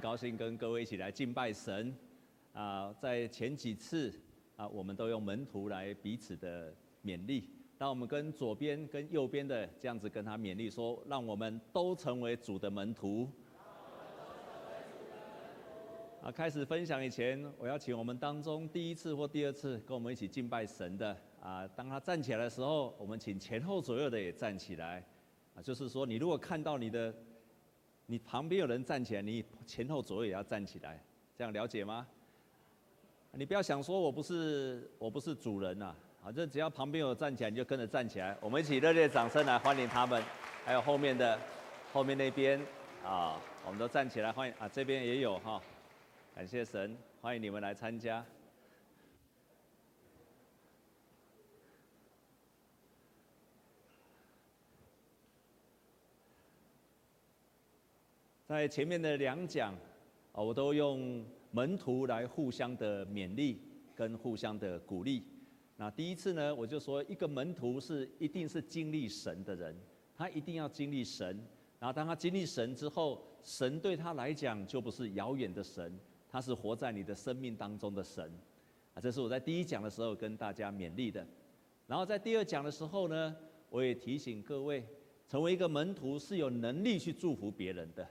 高兴跟各位一起来敬拜神。啊，在前几次啊，我们都用门徒来彼此的勉励。当我们跟左边、跟右边的这样子跟他勉励说，让我们都成为主的门徒。啊，开始分享以前，我要请我们当中第一次或第二次跟我们一起敬拜神的啊，当他站起来的时候，我们请前后左右的也站起来。啊，就是说，你如果看到你的。你旁边有人站起来，你前后左右也要站起来，这样了解吗？你不要想说我不是我不是主人呐，反正只要旁边有站起来，你就跟着站起来。我们一起热烈掌声来欢迎他们，还有后面的后面那边啊，我们都站起来欢迎啊，这边也有哈，感谢神，欢迎你们来参加。在前面的两讲，啊，我都用门徒来互相的勉励跟互相的鼓励。那第一次呢，我就说一个门徒是一定是经历神的人，他一定要经历神。然后当他经历神之后，神对他来讲就不是遥远的神，他是活在你的生命当中的神。啊，这是我在第一讲的时候跟大家勉励的。然后在第二讲的时候呢，我也提醒各位，成为一个门徒是有能力去祝福别人的。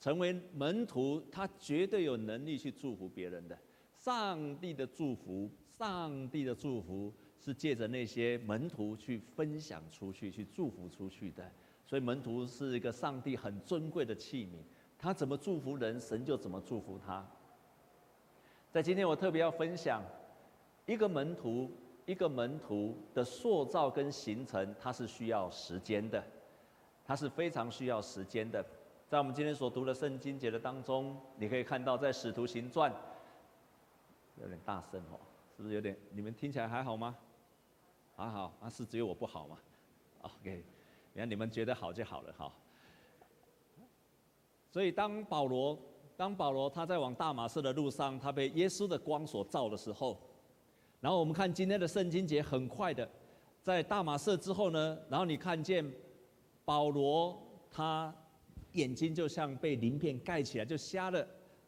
成为门徒，他绝对有能力去祝福别人的。上帝的祝福，上帝的祝福是借着那些门徒去分享出去、去祝福出去的。所以门徒是一个上帝很尊贵的器皿，他怎么祝福人，神就怎么祝福他。在今天我特别要分享一个门徒，一个门徒的塑造跟形成，它是需要时间的，它是非常需要时间的。在我们今天所读的圣经节的当中，你可以看到，在使徒行传，有点大声哦，是不是有点？你们听起来还好吗？还好，那是只有我不好吗？OK，你看你们觉得好就好了哈。所以当保罗，当保罗他在往大马士的路上，他被耶稣的光所照的时候，然后我们看今天的圣经节，很快的，在大马士之后呢，然后你看见保罗他。眼睛就像被鳞片盖起来，就瞎了。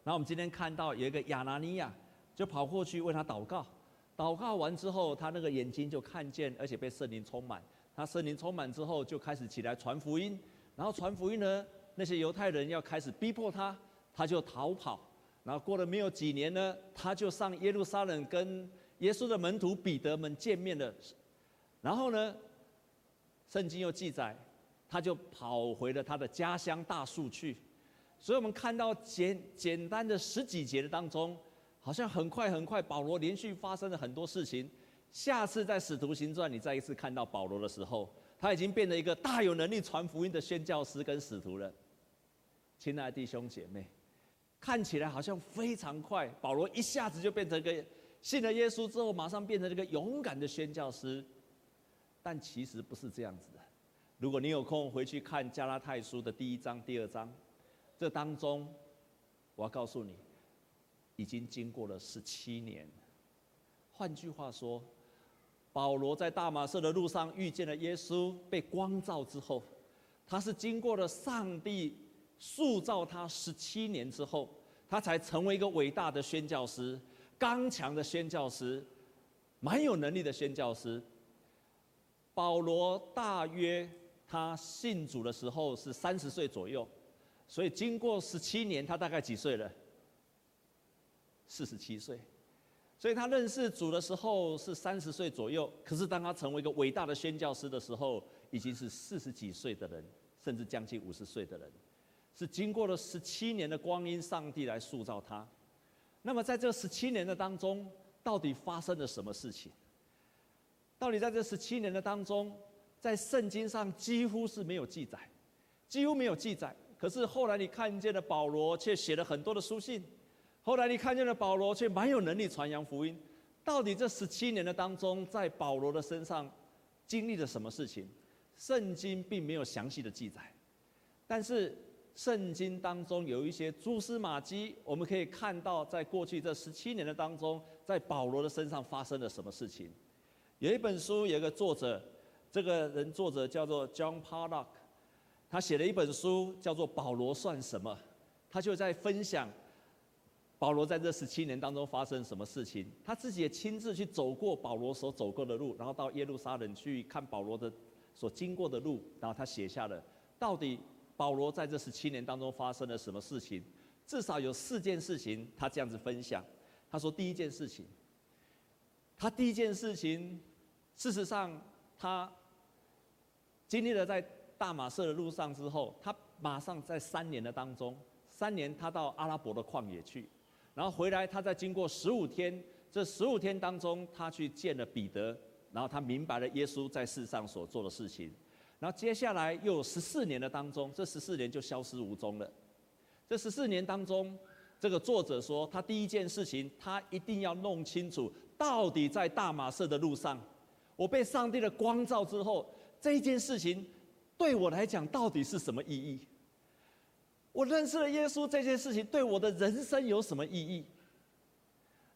然后我们今天看到有一个亚拿尼亚，就跑过去为他祷告。祷告完之后，他那个眼睛就看见，而且被圣灵充满。他圣灵充满之后，就开始起来传福音。然后传福音呢，那些犹太人要开始逼迫他，他就逃跑。然后过了没有几年呢，他就上耶路撒冷跟耶稣的门徒彼得们见面了。然后呢，圣经又记载。他就跑回了他的家乡大数去，所以我们看到简简单的十几节的当中，好像很快很快，保罗连续发生了很多事情。下次在使徒行传，你再一次看到保罗的时候，他已经变成一个大有能力传福音的宣教师跟使徒了。亲爱的弟兄姐妹，看起来好像非常快，保罗一下子就变成一个信了耶稣之后，马上变成一个勇敢的宣教师，但其实不是这样子的。如果你有空回去看加拉太书的第一章、第二章，这当中，我要告诉你，已经经过了十七年。换句话说，保罗在大马色的路上遇见了耶稣，被光照之后，他是经过了上帝塑造他十七年之后，他才成为一个伟大的宣教师、刚强的宣教师、蛮有能力的宣教师。保罗大约。他信主的时候是三十岁左右，所以经过十七年，他大概几岁了？四十七岁。所以他认识主的时候是三十岁左右，可是当他成为一个伟大的宣教师的时候，已经是四十几岁的人，甚至将近五十岁的人，是经过了十七年的光阴，上帝来塑造他。那么在这十七年的当中，到底发生了什么事情？到底在这十七年的当中？在圣经上几乎是没有记载，几乎没有记载。可是后来你看见了保罗，却写了很多的书信。后来你看见了保罗，却蛮有能力传扬福音。到底这十七年的当中，在保罗的身上经历了什么事情？圣经并没有详细的记载，但是圣经当中有一些蛛丝马迹，我们可以看到，在过去这十七年的当中，在保罗的身上发生了什么事情。有一本书，有一个作者。这个人作者叫做 John Pollock，他写了一本书叫做《保罗算什么》。他就在分享保罗在这十七年当中发生什么事情。他自己也亲自去走过保罗所走过的路，然后到耶路撒冷去看保罗的所经过的路，然后他写下了到底保罗在这十七年当中发生了什么事情。至少有四件事情，他这样子分享。他说第一件事情，他第一件事情，事实上他经历了在大马士的路上之后，他马上在三年的当中，三年他到阿拉伯的旷野去，然后回来，他在经过十五天，这十五天当中，他去见了彼得，然后他明白了耶稣在世上所做的事情，然后接下来又有十四年的当中，这十四年就消失无踪了。这十四年当中，这个作者说，他第一件事情，他一定要弄清楚，到底在大马士的路上，我被上帝的光照之后，这一件事情。对我来讲，到底是什么意义？我认识了耶稣这件事情，对我的人生有什么意义？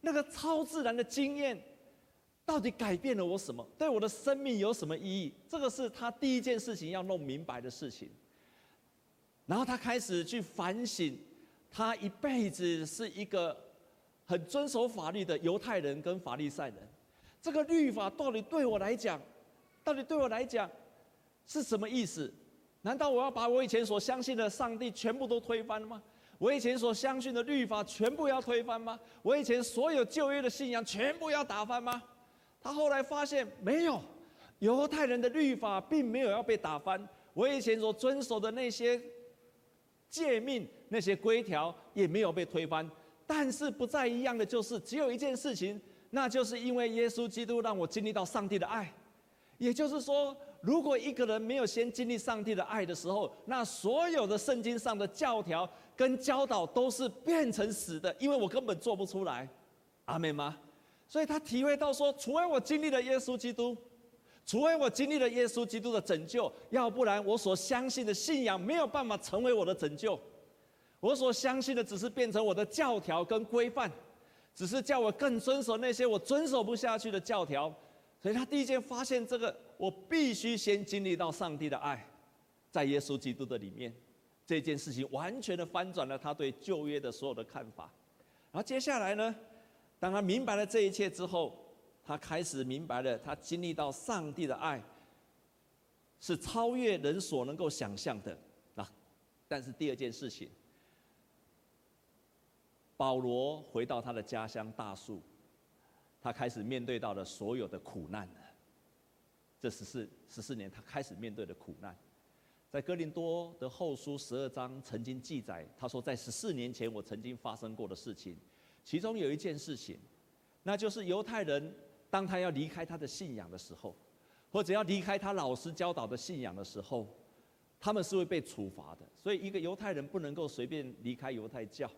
那个超自然的经验，到底改变了我什么？对我的生命有什么意义？这个是他第一件事情要弄明白的事情。然后他开始去反省，他一辈子是一个很遵守法律的犹太人跟法利赛人，这个律法到底对我来讲，到底对我来讲？是什么意思？难道我要把我以前所相信的上帝全部都推翻吗？我以前所相信的律法全部要推翻吗？我以前所有旧约的信仰全部要打翻吗？他后来发现没有，犹太人的律法并没有要被打翻。我以前所遵守的那些诫命、那些规条也没有被推翻。但是不再一样的就是，只有一件事情，那就是因为耶稣基督让我经历到上帝的爱。也就是说。如果一个人没有先经历上帝的爱的时候，那所有的圣经上的教条跟教导都是变成死的，因为我根本做不出来。阿们吗？所以他体会到说，除非我经历了耶稣基督，除非我经历了耶稣基督的拯救，要不然我所相信的信仰没有办法成为我的拯救。我所相信的只是变成我的教条跟规范，只是叫我更遵守那些我遵守不下去的教条。所以他第一件发现这个。我必须先经历到上帝的爱，在耶稣基督的里面，这件事情完全的翻转了他对旧约的所有的看法。然后接下来呢，当他明白了这一切之后，他开始明白了，他经历到上帝的爱是超越人所能够想象的。啊，但是第二件事情，保罗回到他的家乡大数，他开始面对到了所有的苦难了。这十四十四年，他开始面对的苦难，在哥林多的后书十二章曾经记载，他说在十四年前我曾经发生过的事情，其中有一件事情，那就是犹太人当他要离开他的信仰的时候，或者要离开他老师教导的信仰的时候，他们是会被处罚的。所以一个犹太人不能够随便离开犹太教。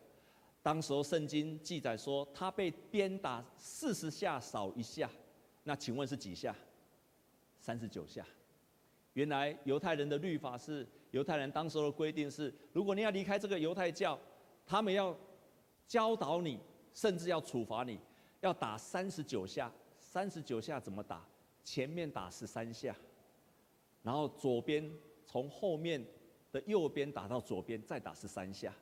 当时候圣经记载说，他被鞭打四十下少一下，那请问是几下？三十九下，原来犹太人的律法是，犹太人当时的规定是，如果你要离开这个犹太教，他们要教导你，甚至要处罚你，要打三十九下。三十九下怎么打？前面打十三下，然后左边从后面的右边打到左边，再打十三下，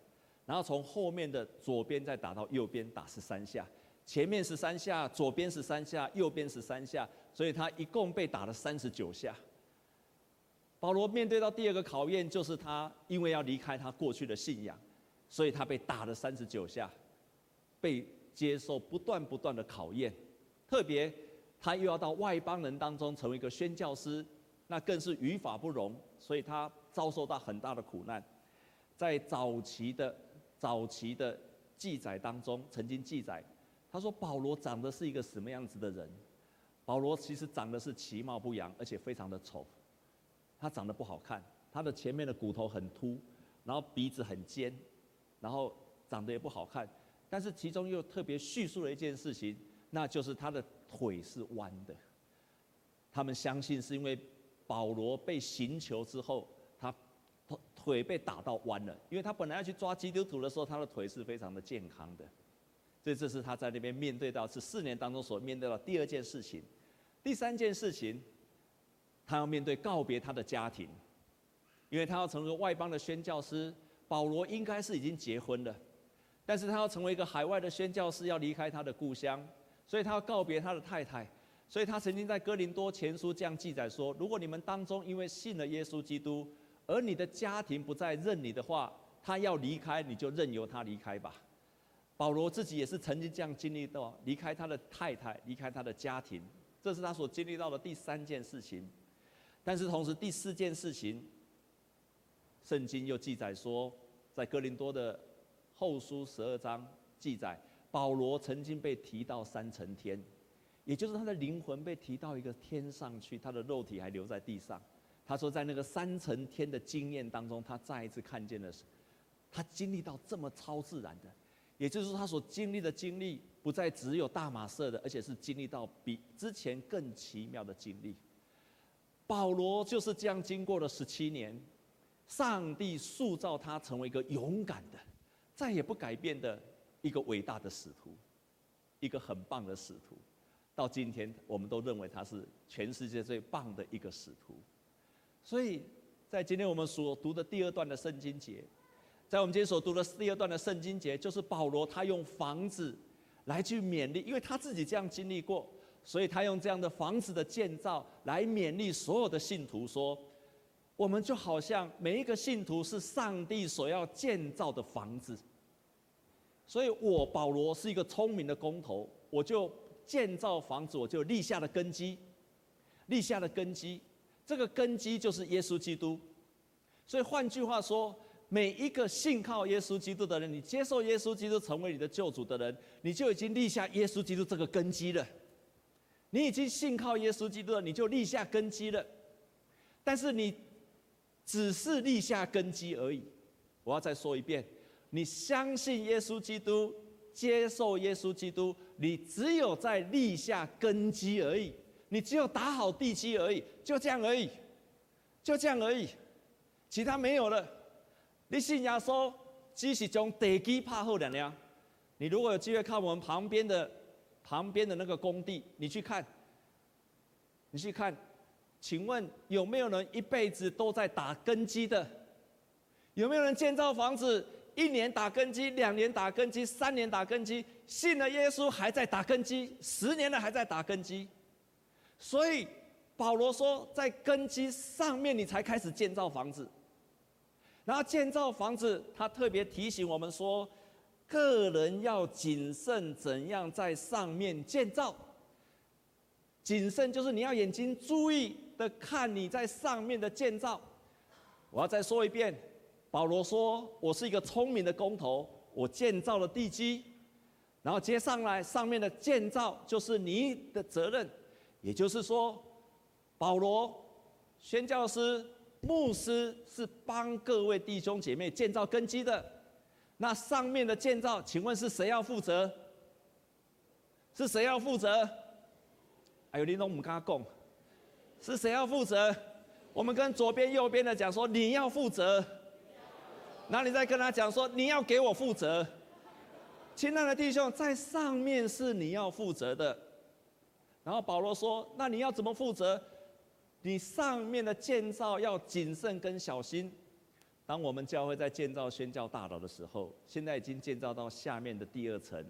然后从后面的左边再打到右边，打十三下。前面十三下，左边十三下，右边十三下，所以他一共被打了三十九下。保罗面对到第二个考验，就是他因为要离开他过去的信仰，所以他被打了三十九下，被接受不断不断的考验。特别他又要到外邦人当中成为一个宣教师，那更是语法不容，所以他遭受到很大的苦难。在早期的早期的记载当中，曾经记载。他说：“保罗长得是一个什么样子的人？保罗其实长得是其貌不扬，而且非常的丑。他长得不好看，他的前面的骨头很凸，然后鼻子很尖，然后长得也不好看。但是其中又特别叙述了一件事情，那就是他的腿是弯的。他们相信是因为保罗被刑求之后，腿被打到弯了，因为他本来要去抓基督徒的时候，他的腿是非常的健康的。”所以这是他在那边面对到这四年当中所面对到第二件事情，第三件事情，他要面对告别他的家庭，因为他要成为外邦的宣教师，保罗应该是已经结婚了，但是他要成为一个海外的宣教师，要离开他的故乡，所以他要告别他的太太。所以他曾经在哥林多前书这样记载说：如果你们当中因为信了耶稣基督，而你的家庭不再认你的话，他要离开，你就任由他离开吧。保罗自己也是曾经这样经历到离开他的太太，离开他的家庭，这是他所经历到的第三件事情。但是同时第四件事情，圣经又记载说，在哥林多的后书十二章记载，保罗曾经被提到三层天。也就是他的灵魂被提到一个天上去，他的肉体还留在地上。他说，在那个三层天的经验当中，他再一次看见了，他经历到这么超自然的，也就是，他所经历的经历不再只有大马色的，而且是经历到比之前更奇妙的经历。保罗就是这样经过了十七年，上帝塑造他成为一个勇敢的、再也不改变的一个伟大的使徒，一个很棒的使徒。到今天，我们都认为他是全世界最棒的一个使徒。所以在今天我们所读的第二段的圣经节，在我们今天所读的第二段的圣经节，就是保罗他用房子来去勉励，因为他自己这样经历过，所以他用这样的房子的建造来勉励所有的信徒说：我们就好像每一个信徒是上帝所要建造的房子。所以我保罗是一个聪明的工头，我就。建造房子，我就立下了根基，立下了根基。这个根基就是耶稣基督。所以换句话说，每一个信靠耶稣基督的人，你接受耶稣基督成为你的救主的人，你就已经立下耶稣基督这个根基了。你已经信靠耶稣基督了，你就立下根基了。但是你只是立下根基而已。我要再说一遍，你相信耶稣基督。接受耶稣基督，你只有在立下根基而已，你只有打好地基而已，就这样而已，就这样而已，其他没有了。你信耶稣，只是将地基怕好了呀。你如果有机会看我们旁边的旁边的那个工地，你去看，你去看，请问有没有人一辈子都在打根基的？有没有人建造房子？一年打根基，两年打根基，三年打根基，信了耶稣还在打根基，十年了还在打根基。所以保罗说，在根基上面你才开始建造房子。然后建造房子，他特别提醒我们说，个人要谨慎怎样在上面建造。谨慎就是你要眼睛注意的看你在上面的建造。我要再说一遍。保罗说：“我是一个聪明的工头，我建造了地基，然后接上来上面的建造就是你的责任。也就是说，保罗宣教师、牧师是帮各位弟兄姐妹建造根基的。那上面的建造，请问是谁要负责？是谁要负责？还有林东姆跟他讲，是谁要负责？我们跟左边、右边的讲说，你要负责。”然后你再跟他讲说，你要给我负责，亲爱的弟兄，在上面是你要负责的。然后保罗说，那你要怎么负责？你上面的建造要谨慎跟小心。当我们教会在建造宣教大楼的时候，现在已经建造到下面的第二层，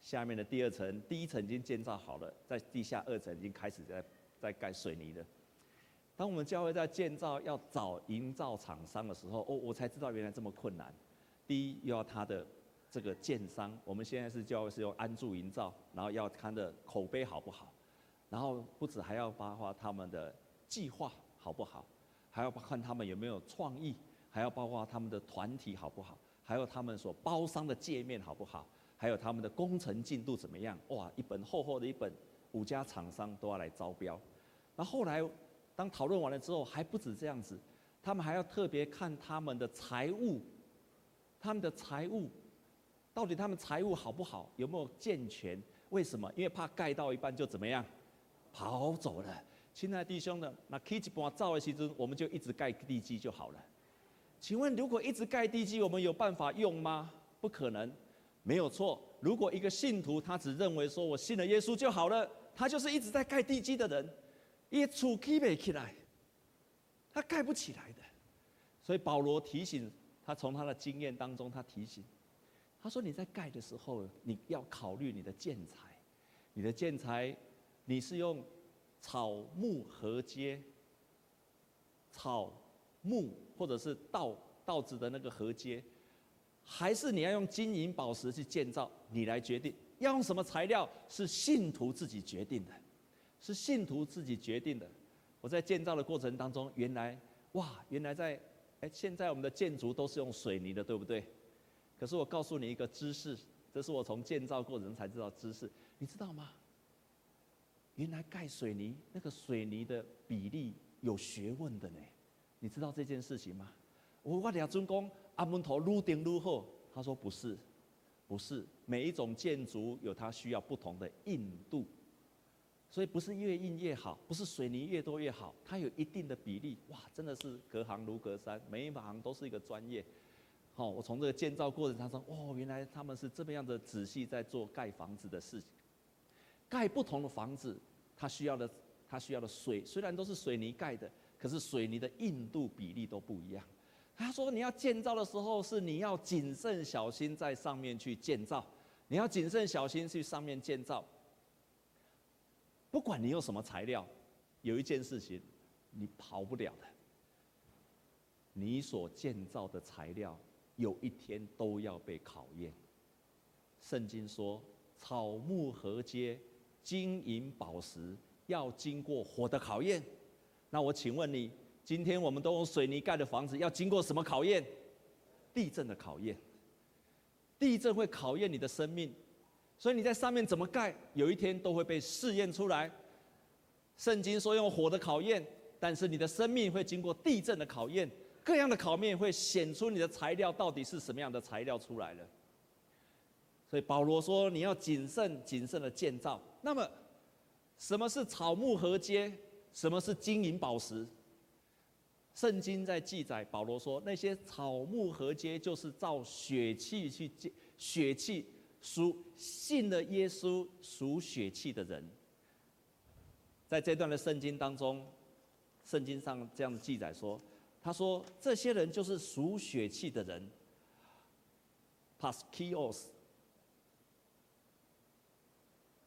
下面的第二层，第一层已经建造好了，在地下二层已经开始在在盖水泥了。当我们教会在建造要找营造厂商的时候，哦，我才知道原来这么困难。第一，又要他的这个建商，我们现在是教会是用安住营造，然后要看的口碑好不好，然后不止还要包括他们的计划好不好，还要看他们有没有创意，还要包括他们的团体好不好，还有他们所包商的界面好不好，还有他们的工程进度怎么样？哇，一本厚厚的一本，五家厂商都要来招标。那后来。当讨论完了之后，还不止这样子，他们还要特别看他们的财务，他们的财务，到底他们财务好不好，有没有健全？为什么？因为怕盖到一半就怎么样，跑走了。亲爱的弟兄的，那可以帮我造的时候，我们就一直盖地基就好了。请问，如果一直盖地基，我们有办法用吗？不可能，没有错。如果一个信徒他只认为说我信了耶稣就好了，他就是一直在盖地基的人。也筑起不起来，他盖不起来的。所以保罗提醒他从他的经验当中，他提醒，他说：“你在盖的时候，你要考虑你的建材，你的建材，你是用草木合接，草木或者是稻稻子的那个合接，还是你要用金银宝石去建造？你来决定要用什么材料，是信徒自己决定的，是信徒自己决定的。我在建造的过程当中，原来哇，原来在。”哎，现在我们的建筑都是用水泥的，对不对？可是我告诉你一个知识，这是我从建造过程才知道知识，你知道吗？原来盖水泥那个水泥的比例有学问的呢，你知道这件事情吗？我我俩尊公阿门头撸顶如后，他说不是，不是，每一种建筑有它需要不同的硬度。所以不是越硬越好，不是水泥越多越好，它有一定的比例。哇，真的是隔行如隔山，每一行都是一个专业。好，我从这个建造过程当中，哦，原来他们是这么样的仔细在做盖房子的事情。盖不同的房子，它需要的它需要的水虽然都是水泥盖的，可是水泥的硬度比例都不一样。他说你要建造的时候，是你要谨慎小心在上面去建造，你要谨慎小心去上面建造。不管你用什么材料，有一件事情你跑不了的，你所建造的材料有一天都要被考验。圣经说，草木合接，金银宝石要经过火的考验。那我请问你，今天我们都用水泥盖的房子，要经过什么考验？地震的考验。地震会考验你的生命。所以你在上面怎么盖，有一天都会被试验出来。圣经说用火的考验，但是你的生命会经过地震的考验，各样的考验会显出你的材料到底是什么样的材料出来了。所以保罗说你要谨慎、谨慎的建造。那么，什么是草木合接？什么是金银宝石？圣经在记载，保罗说那些草木合接就是照血气去建血气。属信了耶稣属血气的人，在这段的圣经当中，圣经上这样记载说，他说这些人就是属血气的人，Paskios，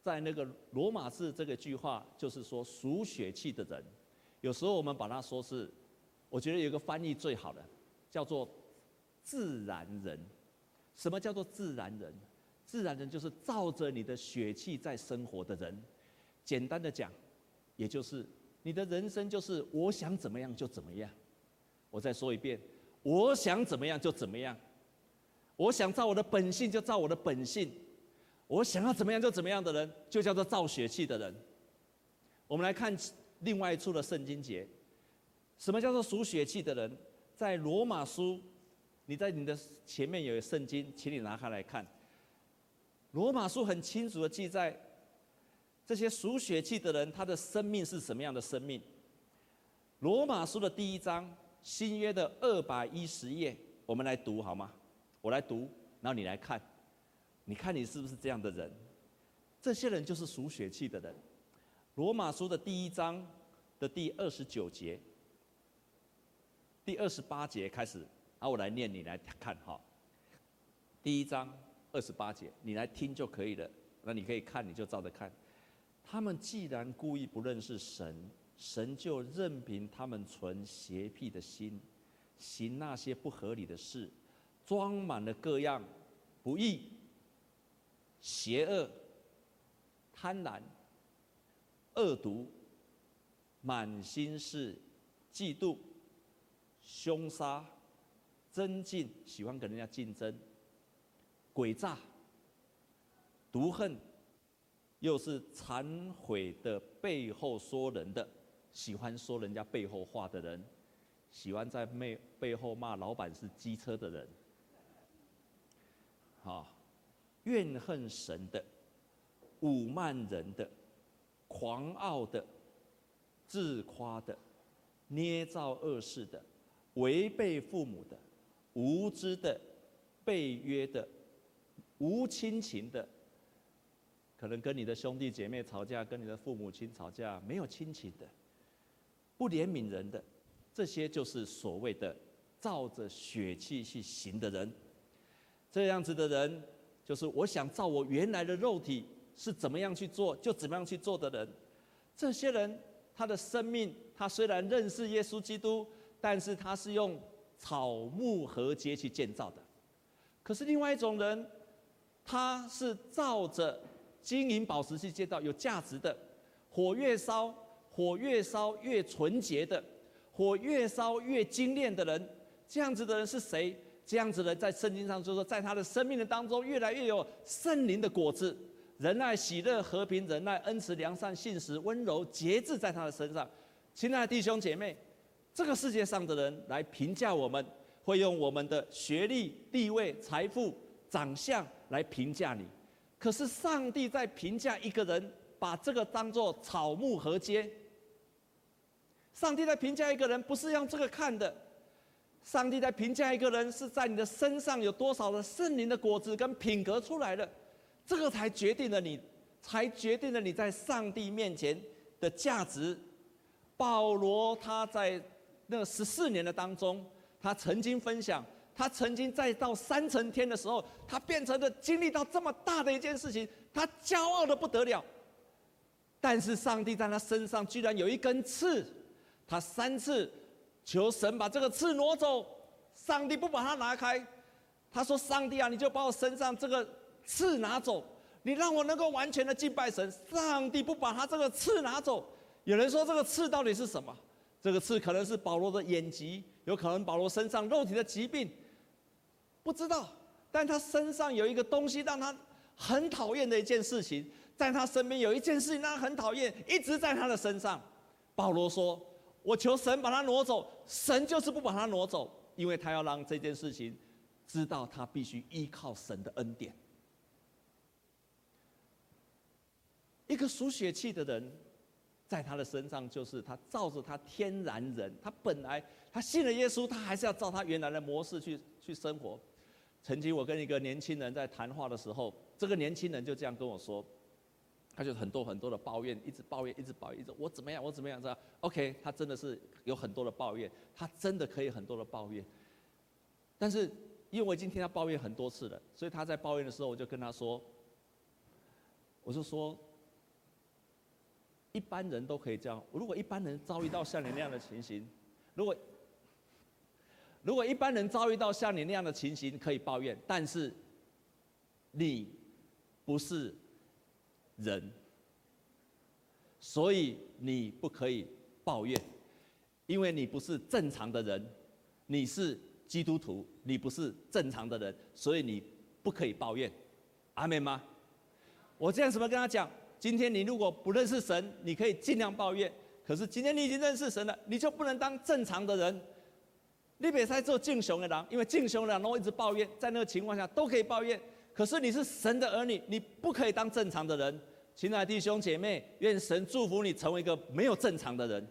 在那个罗马字这个句话就是说属血气的人，有时候我们把它说是，我觉得有一个翻译最好的，叫做自然人。什么叫做自然人？自然人就是照着你的血气在生活的人，简单的讲，也就是你的人生就是我想怎么样就怎么样。我再说一遍，我想怎么样就怎么样，我想照我的本性就照我的本性，我想要怎么样就怎么样的人，就叫做造血气的人。我们来看另外一处的圣经节，什么叫做属血气的人？在罗马书，你在你的前面有圣经，请你拿开来看。罗马书很清楚的记载，这些属血气的人，他的生命是什么样的生命？罗马书的第一章，新约的二百一十页，我们来读好吗？我来读，然后你来看，你看你是不是这样的人？这些人就是属血气的人。罗马书的第一章的第二十九节，第二十八节开始，啊我来念，你来看哈。第一章。二十八节，你来听就可以了。那你可以看，你就照着看。他们既然故意不认识神，神就任凭他们存邪僻的心，行那些不合理的事，装满了各样不义、邪恶、贪婪、恶毒、满心是嫉妒、凶杀、争竞，喜欢跟人家竞争。诡诈、毒恨，又是忏悔的背后说人的，喜欢说人家背后话的人，喜欢在背背后骂老板是机车的人，好，怨恨神的，侮慢人的，狂傲的，自夸的，捏造恶事的，违背父母的，无知的，背约的。无亲情的，可能跟你的兄弟姐妹吵架，跟你的父母亲吵架，没有亲情的，不怜悯人的，这些就是所谓的照着血气去行的人。这样子的人，就是我想照我原来的肉体是怎么样去做，就怎么样去做的人。这些人，他的生命，他虽然认识耶稣基督，但是他是用草木禾秸去建造的。可是另外一种人，他是照着金银宝石去建造，有价值的，火越烧，火越烧越纯洁的，火越烧越精炼的人。这样子的人是谁？这样子的，在圣经上就是说，在他的生命的当中，越来越有圣灵的果子，仁爱、喜乐、和平、仁爱、恩慈、良善、信实、温柔、节制，在他的身上。亲爱的弟兄姐妹，这个世界上的人来评价我们，会用我们的学历、地位、财富、长相来评价你。可是上帝在评价一个人，把这个当作草木禾秸。上帝在评价一个人，不是用这个看的。上帝在评价一个人，是在你的身上有多少的圣灵的果子跟品格出来的，这个才决定了你，才决定了你在上帝面前的价值。保罗他在那十四年的当中，他曾经分享，他曾经在到三层天的时候，他变成了经历到这么大的一件事情，他骄傲的不得了。但是上帝在他身上居然有一根刺，他三次。求神把这个刺挪走，上帝不把它拿开。他说：“上帝啊，你就把我身上这个刺拿走，你让我能够完全的敬拜神。”上帝不把他这个刺拿走。有人说这个刺到底是什么？这个刺可能是保罗的眼疾，有可能保罗身上肉体的疾病，不知道。但他身上有一个东西让他很讨厌的一件事情，在他身边有一件事情让他很讨厌，一直在他的身上。保罗说。我求神把他挪走，神就是不把他挪走，因为他要让这件事情知道他必须依靠神的恩典。一个属血气的人，在他的身上就是他照着他天然人，他本来他信了耶稣，他还是要照他原来的模式去去生活。曾经我跟一个年轻人在谈话的时候，这个年轻人就这样跟我说。他就很多很多的抱怨，一直抱怨，一直抱怨，一直我怎么样，我怎么样，这样。OK，他真的是有很多的抱怨，他真的可以很多的抱怨。但是因为我已经听他抱怨很多次了，所以他在抱怨的时候，我就跟他说，我就说，一般人都可以这样。如果一般人遭遇到像你那样的情形，如果如果一般人遭遇到像你那样的情形，可以抱怨，但是你不是。人，所以你不可以抱怨，因为你不是正常的人，你是基督徒，你不是正常的人，所以你不可以抱怨，阿们吗？我这样怎么跟他讲？今天你如果不认识神，你可以尽量抱怨，可是今天你已经认识神了，你就不能当正常的人。你别再做敬雄的人，因为敬雄的人都一直抱怨，在那个情况下都可以抱怨。可是你是神的儿女，你不可以当正常的人。亲爱的弟兄姐妹，愿神祝福你成为一个没有正常的人。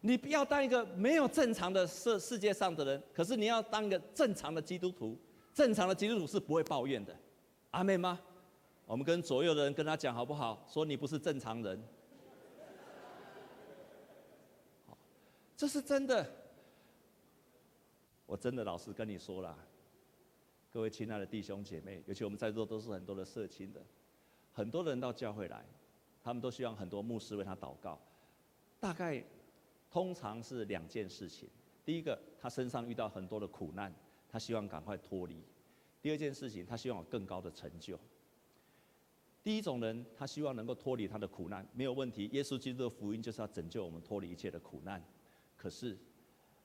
你不要当一个没有正常的世世界上的人，可是你要当一个正常的基督徒。正常的基督徒是不会抱怨的，阿妹吗？我们跟左右的人跟他讲好不好？说你不是正常人。这是真的，我真的老实跟你说了。各位亲爱的弟兄姐妹，尤其我们在座都是很多的社青的，很多人到教会来，他们都希望很多牧师为他祷告。大概通常是两件事情：第一个，他身上遇到很多的苦难，他希望赶快脱离；第二件事情，他希望有更高的成就。第一种人，他希望能够脱离他的苦难，没有问题。耶稣基督的福音就是要拯救我们脱离一切的苦难。可是，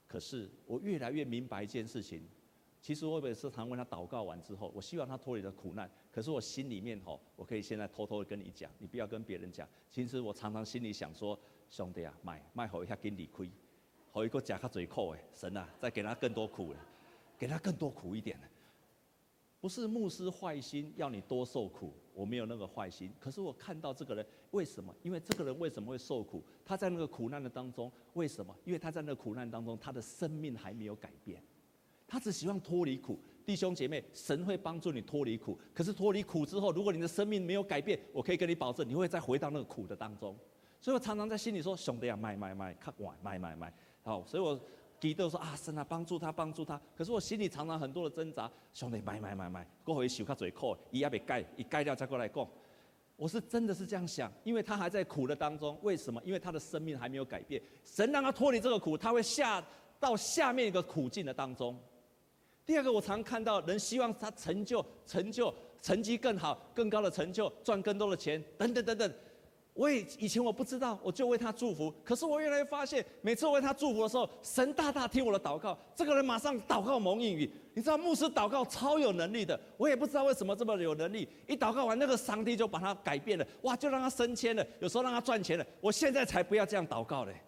可是我越来越明白一件事情。其实我每次常问他祷告完之后，我希望他脱离的苦难。可是我心里面吼，我可以现在偷偷的跟你讲，你不要跟别人讲。其实我常常心里想说，兄弟啊，卖卖好一下给你亏，好一个假卡嘴扣哎，神啊，再给他更多苦了，给他更多苦一点。不是牧师坏心要你多受苦，我没有那个坏心。可是我看到这个人为什么？因为这个人为什么会受苦？他在那个苦难的当中，为什么？因为他在那个苦难当中，他的生命还没有改变。他只希望脱离苦，弟兄姐妹，神会帮助你脱离苦。可是脱离苦之后，如果你的生命没有改变，我可以跟你保证，你会再回到那个苦的当中。所以我常常在心里说：“兄弟啊，卖卖卖，看完卖卖卖。”好，所以我祈祷说啊，神啊，帮助他，帮助他。可是我心里常常很多的挣扎，兄弟，卖卖卖卖，过回受较最苦，伊也未改，一改掉再过来讲。我是真的是这样想，因为他还在苦的当中。为什么？因为他的生命还没有改变。神让他脱离这个苦，他会下到下面一个苦境的当中。第二个，我常看到人希望他成就、成就、成绩更好、更高的成就，赚更多的钱，等等等等。我也以前我不知道，我就为他祝福。可是我越来越发现，每次为他祝福的时候，神大大听我的祷告。这个人马上祷告蒙应允。你知道牧师祷告超有能力的，我也不知道为什么这么有能力。一祷告完，那个上帝就把他改变了，哇，就让他升迁了，有时候让他赚钱了。我现在才不要这样祷告嘞！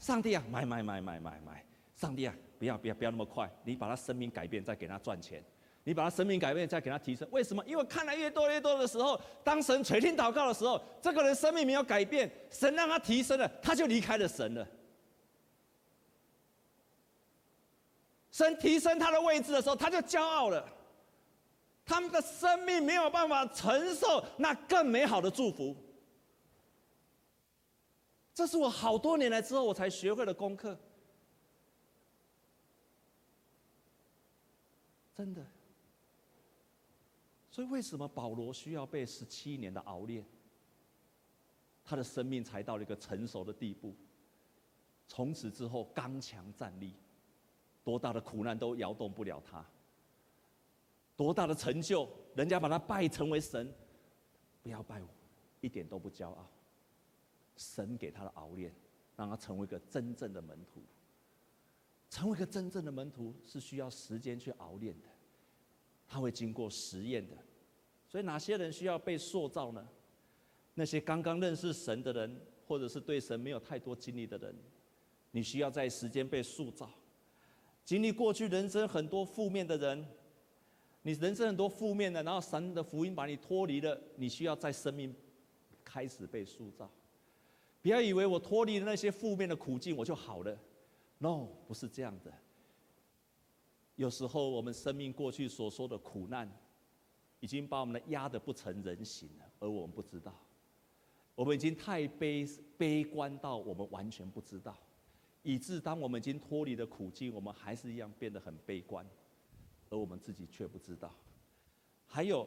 上帝啊，买买买买买买！上帝啊，不要不要不要那么快，你把他生命改变，再给他赚钱。你把他生命改变，再给他提升，为什么？因为看来越多越多的时候，当神垂听祷告的时候，这个人生命没有改变，神让他提升了，他就离开了神了。神提升他的位置的时候，他就骄傲了。他们的生命没有办法承受那更美好的祝福。这是我好多年来之后我才学会的功课。真的。所以，为什么保罗需要被十七年的熬炼，他的生命才到了一个成熟的地步？从此之后，刚强站立，多大的苦难都摇动不了他；多大的成就，人家把他拜成为神，不要拜我，一点都不骄傲。神给他的熬炼，让他成为一个真正的门徒。成为一个真正的门徒是需要时间去熬炼的。他会经过实验的，所以哪些人需要被塑造呢？那些刚刚认识神的人，或者是对神没有太多经历的人，你需要在时间被塑造。经历过去人生很多负面的人，你人生很多负面的，然后神的福音把你脱离了，你需要在生命开始被塑造。不要以为我脱离了那些负面的苦境，我就好了。No，不是这样的。有时候，我们生命过去所说的苦难，已经把我们压得不成人形了，而我们不知道。我们已经太悲悲观到我们完全不知道，以致当我们已经脱离了苦境，我们还是一样变得很悲观，而我们自己却不知道。还有，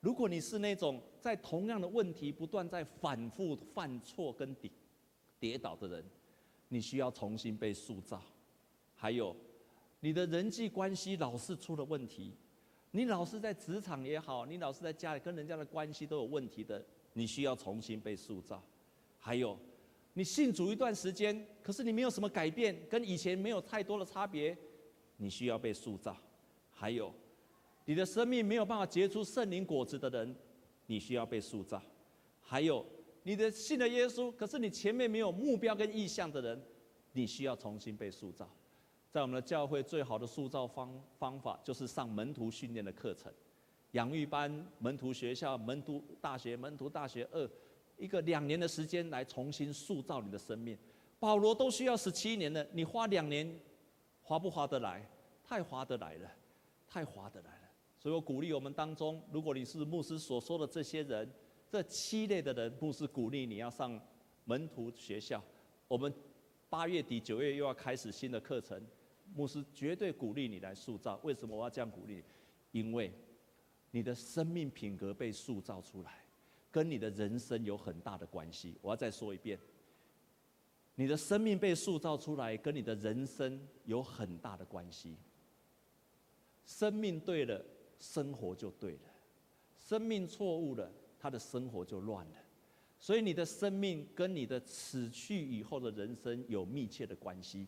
如果你是那种在同样的问题不断在反复犯错跟跌跌倒的人，你需要重新被塑造。还有。你的人际关系老是出了问题，你老是在职场也好，你老是在家里跟人家的关系都有问题的，你需要重新被塑造。还有，你信主一段时间，可是你没有什么改变，跟以前没有太多的差别，你需要被塑造。还有，你的生命没有办法结出圣灵果子的人，你需要被塑造。还有，你的信了耶稣，可是你前面没有目标跟意向的人，你需要重新被塑造。在我们的教会，最好的塑造方方法就是上门徒训练的课程，养育班、门徒学校、门徒大学、门徒大学二，一个两年的时间来重新塑造你的生命。保罗都需要十七年了，你花两年，划不划得来？太划得来了，太划得来了。所以我鼓励我们当中，如果你是牧师所说的这些人，这七类的人，牧师鼓励你要上门徒学校。我们八月底九月又要开始新的课程。牧师绝对鼓励你来塑造。为什么我要这样鼓励？因为你的生命品格被塑造出来，跟你的人生有很大的关系。我要再说一遍，你的生命被塑造出来，跟你的人生有很大的关系。生命对了，生活就对了；生命错误了，他的生活就乱了。所以你的生命跟你的死去以后的人生有密切的关系。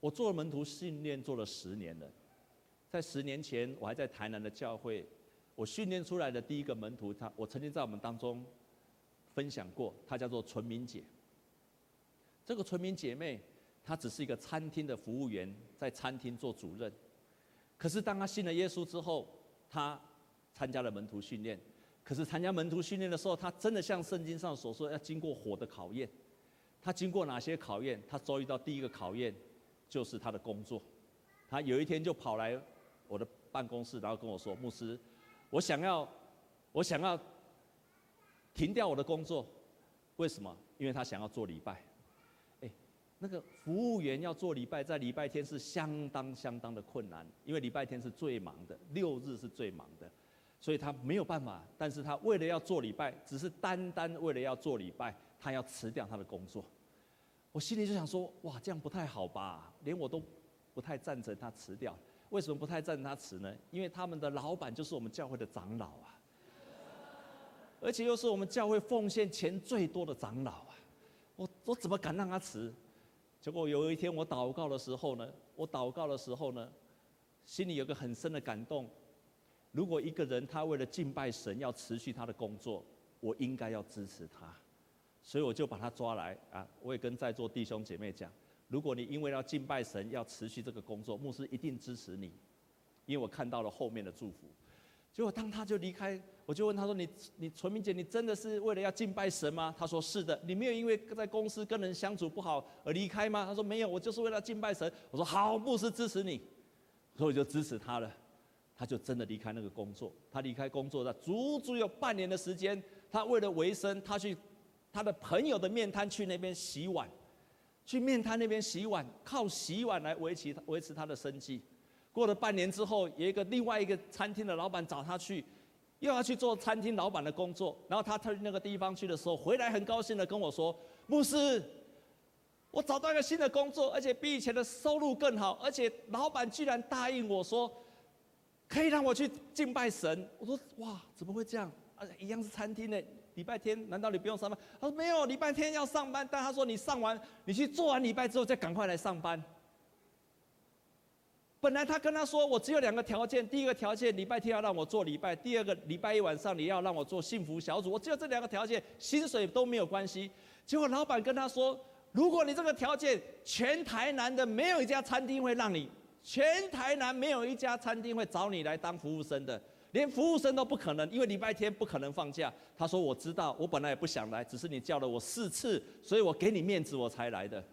我做了门徒训练做了十年了，在十年前我还在台南的教会，我训练出来的第一个门徒，他我曾经在我们当中分享过，她叫做纯明姐。这个纯明姐妹，她只是一个餐厅的服务员，在餐厅做主任。可是当她信了耶稣之后，他参加了门徒训练。可是参加门徒训练的时候，他真的像圣经上所说，要经过火的考验。他经过哪些考验？他遭遇到第一个考验。就是他的工作，他有一天就跑来我的办公室，然后跟我说：“牧师，我想要，我想要停掉我的工作，为什么？因为他想要做礼拜。那个服务员要做礼拜，在礼拜天是相当相当的困难，因为礼拜天是最忙的，六日是最忙的，所以他没有办法。但是他为了要做礼拜，只是单单为了要做礼拜，他要辞掉他的工作。我心里就想说，哇，这样不太好吧？连我都不太赞成他辞掉。为什么不太赞成他辞呢？因为他们的老板就是我们教会的长老啊，而且又是我们教会奉献钱最多的长老啊，我我怎么敢让他辞？结果有一天我祷告的时候呢，我祷告的时候呢，心里有个很深的感动。如果一个人他为了敬拜神要辞去他的工作，我应该要支持他。所以我就把他抓来啊！我也跟在座弟兄姐妹讲：如果你因为要敬拜神，要辞去这个工作，牧师一定支持你，因为我看到了后面的祝福。结果当他就离开，我就问他说：“你你纯明姐，你真的是为了要敬拜神吗？”他说：“是的。”你没有因为在公司跟人相处不好而离开吗？他说：“没有，我就是为了敬拜神。”我说：“好，牧师支持你。”所以我就支持他了。他就真的离开那个工作。他离开工作了足足有半年的时间，他为了维生，他去。他的朋友的面摊去那边洗碗，去面摊那边洗碗，靠洗碗来维持维持他的生计。过了半年之后，有一个另外一个餐厅的老板找他去，又要去做餐厅老板的工作。然后他去那个地方去的时候，回来很高兴的跟我说：“牧师，我找到一个新的工作，而且比以前的收入更好，而且老板居然答应我说，可以让我去敬拜神。”我说：“哇，怎么会这样？啊，一样是餐厅呢。”礼拜天难道你不用上班？他说没有，礼拜天要上班。但他说你上完，你去做完礼拜之后再赶快来上班。本来他跟他说，我只有两个条件：第一个条件礼拜天要让我做礼拜；第二个礼拜一晚上你要让我做幸福小组。我只有这两个条件，薪水都没有关系。结果老板跟他说，如果你这个条件，全台南的没有一家餐厅会让你，全台南没有一家餐厅会找你来当服务生的。连服务生都不可能，因为礼拜天不可能放假。他说：“我知道，我本来也不想来，只是你叫了我四次，所以我给你面子，我才来的。”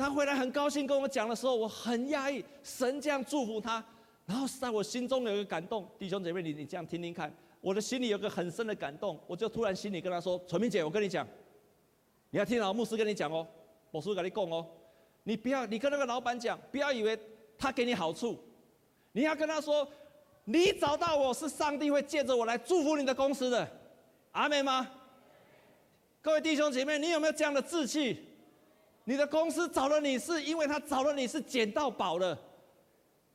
他回来很高兴跟我讲的时候，我很压抑。神这样祝福他，然后在我心中有一个感动。弟兄姐妹，你你这样听听看，我的心里有个很深的感动。我就突然心里跟他说：“纯明姐，我跟你讲，你要听老牧师跟你讲哦，牧师跟你讲哦，你不要，你跟那个老板讲，不要以为他给你好处，你要跟他说。”你找到我是上帝会借着我来祝福你的公司的，阿门吗？各位弟兄姐妹，你有没有这样的志气？你的公司找了你是因为他找了你是捡到宝了，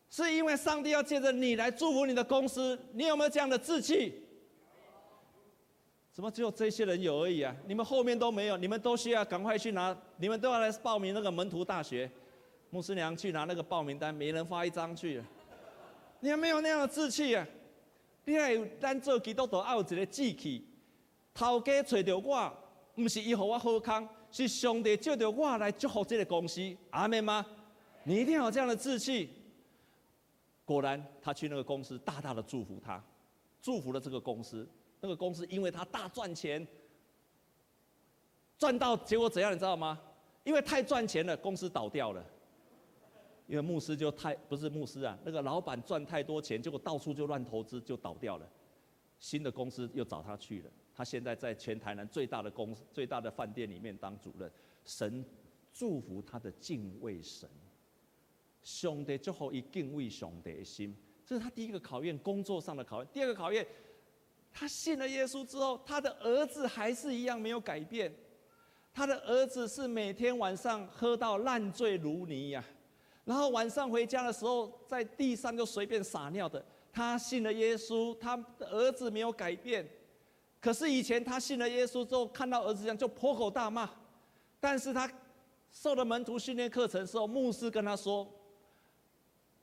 是因为上帝要借着你来祝福你的公司，你有没有这样的志气？怎么只有这些人有而已啊？你们后面都没有，你们都需要赶快去拿，你们都要来报名那个门徒大学，牧师娘去拿那个报名单，每人发一张去。你还没有那样的志气啊！你还有咱做基督徒还有一个志气，头家找到我，不是伊给我好康，是上帝借着我来祝福这个公司，阿妹吗？你一定要有这样的志气。果然，他去那个公司，大大的祝福他，祝福了这个公司。那个公司因为他大赚钱，赚到结果怎样，你知道吗？因为太赚钱了，公司倒掉了。因为牧师就太不是牧师啊，那个老板赚太多钱，结果到处就乱投资，就倒掉了。新的公司又找他去了，他现在在全台南最大的公司、最大的饭店里面当主任。神祝福他的敬畏神，兄弟最后以敬畏兄弟的心，这是他第一个考验，工作上的考验。第二个考验，他信了耶稣之后，他的儿子还是一样没有改变，他的儿子是每天晚上喝到烂醉如泥呀。然后晚上回家的时候，在地上就随便撒尿的。他信了耶稣，他的儿子没有改变。可是以前他信了耶稣之后，看到儿子这样就破口大骂。但是他受了门徒训练课程的时候，牧师跟他说：“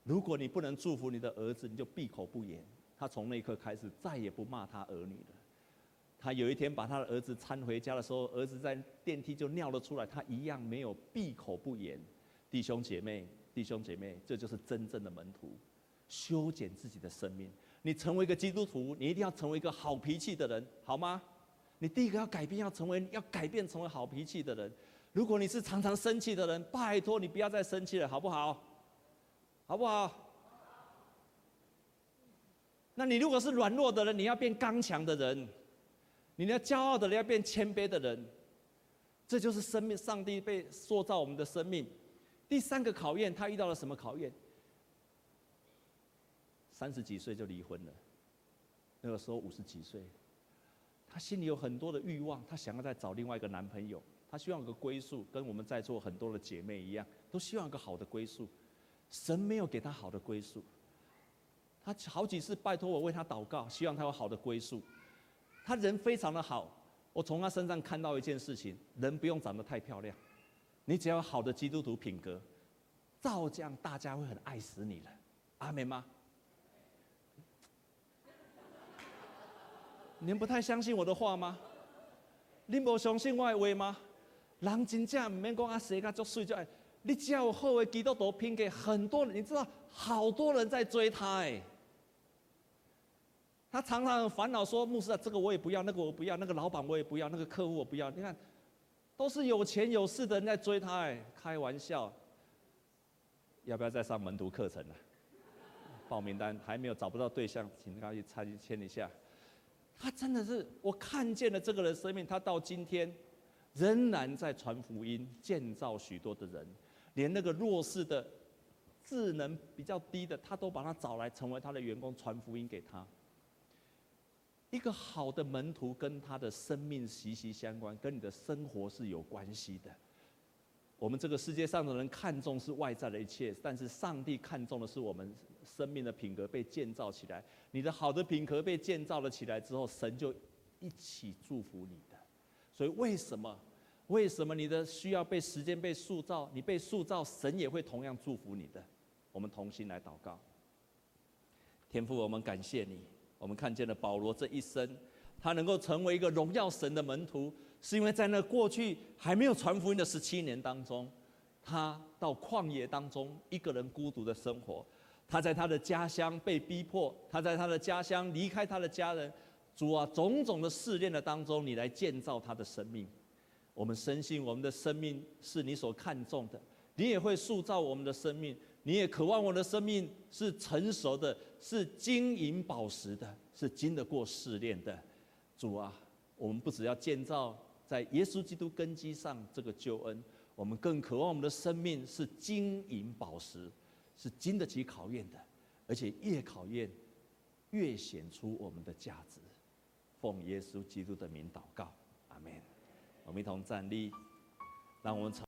如果你不能祝福你的儿子，你就闭口不言。”他从那一刻开始再也不骂他儿女了。他有一天把他的儿子搀回家的时候，儿子在电梯就尿了出来，他一样没有闭口不言。弟兄姐妹。弟兄姐妹，这就是真正的门徒，修剪自己的生命。你成为一个基督徒，你一定要成为一个好脾气的人，好吗？你第一个要改变，要成为要改变成为好脾气的人。如果你是常常生气的人，拜托你不要再生气了，好不好？好不好？那你如果是软弱的人，你要变刚强的人；你要骄傲的人，要变谦卑的人。这就是生命，上帝被塑造我们的生命。第三个考验，他遇到了什么考验？三十几岁就离婚了，那个时候五十几岁，她心里有很多的欲望，她想要再找另外一个男朋友，她希望有个归宿，跟我们在座很多的姐妹一样，都希望有个好的归宿。神没有给她好的归宿，她好几次拜托我为她祷告，希望她有好的归宿。她人非常的好，我从她身上看到一件事情：人不用长得太漂亮，你只要有好的基督徒品格，照这样大家会很爱死你的。阿门吗？您不太相信我的话吗？你不相信我的话吗？人真正唔免讲啊，谁家做水就爱。你只要有好的基督徒品格，很多人你知道，好多人在追他哎。他常常很烦恼说：“牧师啊，这个我也不要，那个我不要，那个老板我也不要，那个客户我不要。”你看，都是有钱有势的人在追他哎，开玩笑。要不要再上门徒课程呢？报名单还没有找不到对象，请大家去参签一下。他真的是，我看见了这个人生命，他到今天仍然在传福音，建造许多的人。连那个弱势的、智能比较低的，他都把他找来成为他的员工，传福音给他。一个好的门徒跟他的生命息息相关，跟你的生活是有关系的。我们这个世界上的人看重是外在的一切，但是上帝看重的是我们生命的品格被建造起来。你的好的品格被建造了起来之后，神就一起祝福你的。所以为什么？为什么你的需要被时间被塑造？你被塑造，神也会同样祝福你的。我们同心来祷告。天父，我们感谢你。我们看见了保罗这一生，他能够成为一个荣耀神的门徒，是因为在那过去还没有传福音的十七年当中，他到旷野当中一个人孤独的生活。他在他的家乡被逼迫，他在他的家乡离开他的家人。主啊，种种的试炼的当中，你来建造他的生命。我们深信我们的生命是你所看重的，你也会塑造我们的生命，你也渴望我们的生命是成熟的，是金银宝石的，是经得过试炼的。主啊，我们不只要建造在耶稣基督根基上这个救恩，我们更渴望我们的生命是金银宝石，是经得起考验的，而且越考验越显出我们的价值。奉耶稣基督的名祷告，阿门。我们一同站立，让我们从。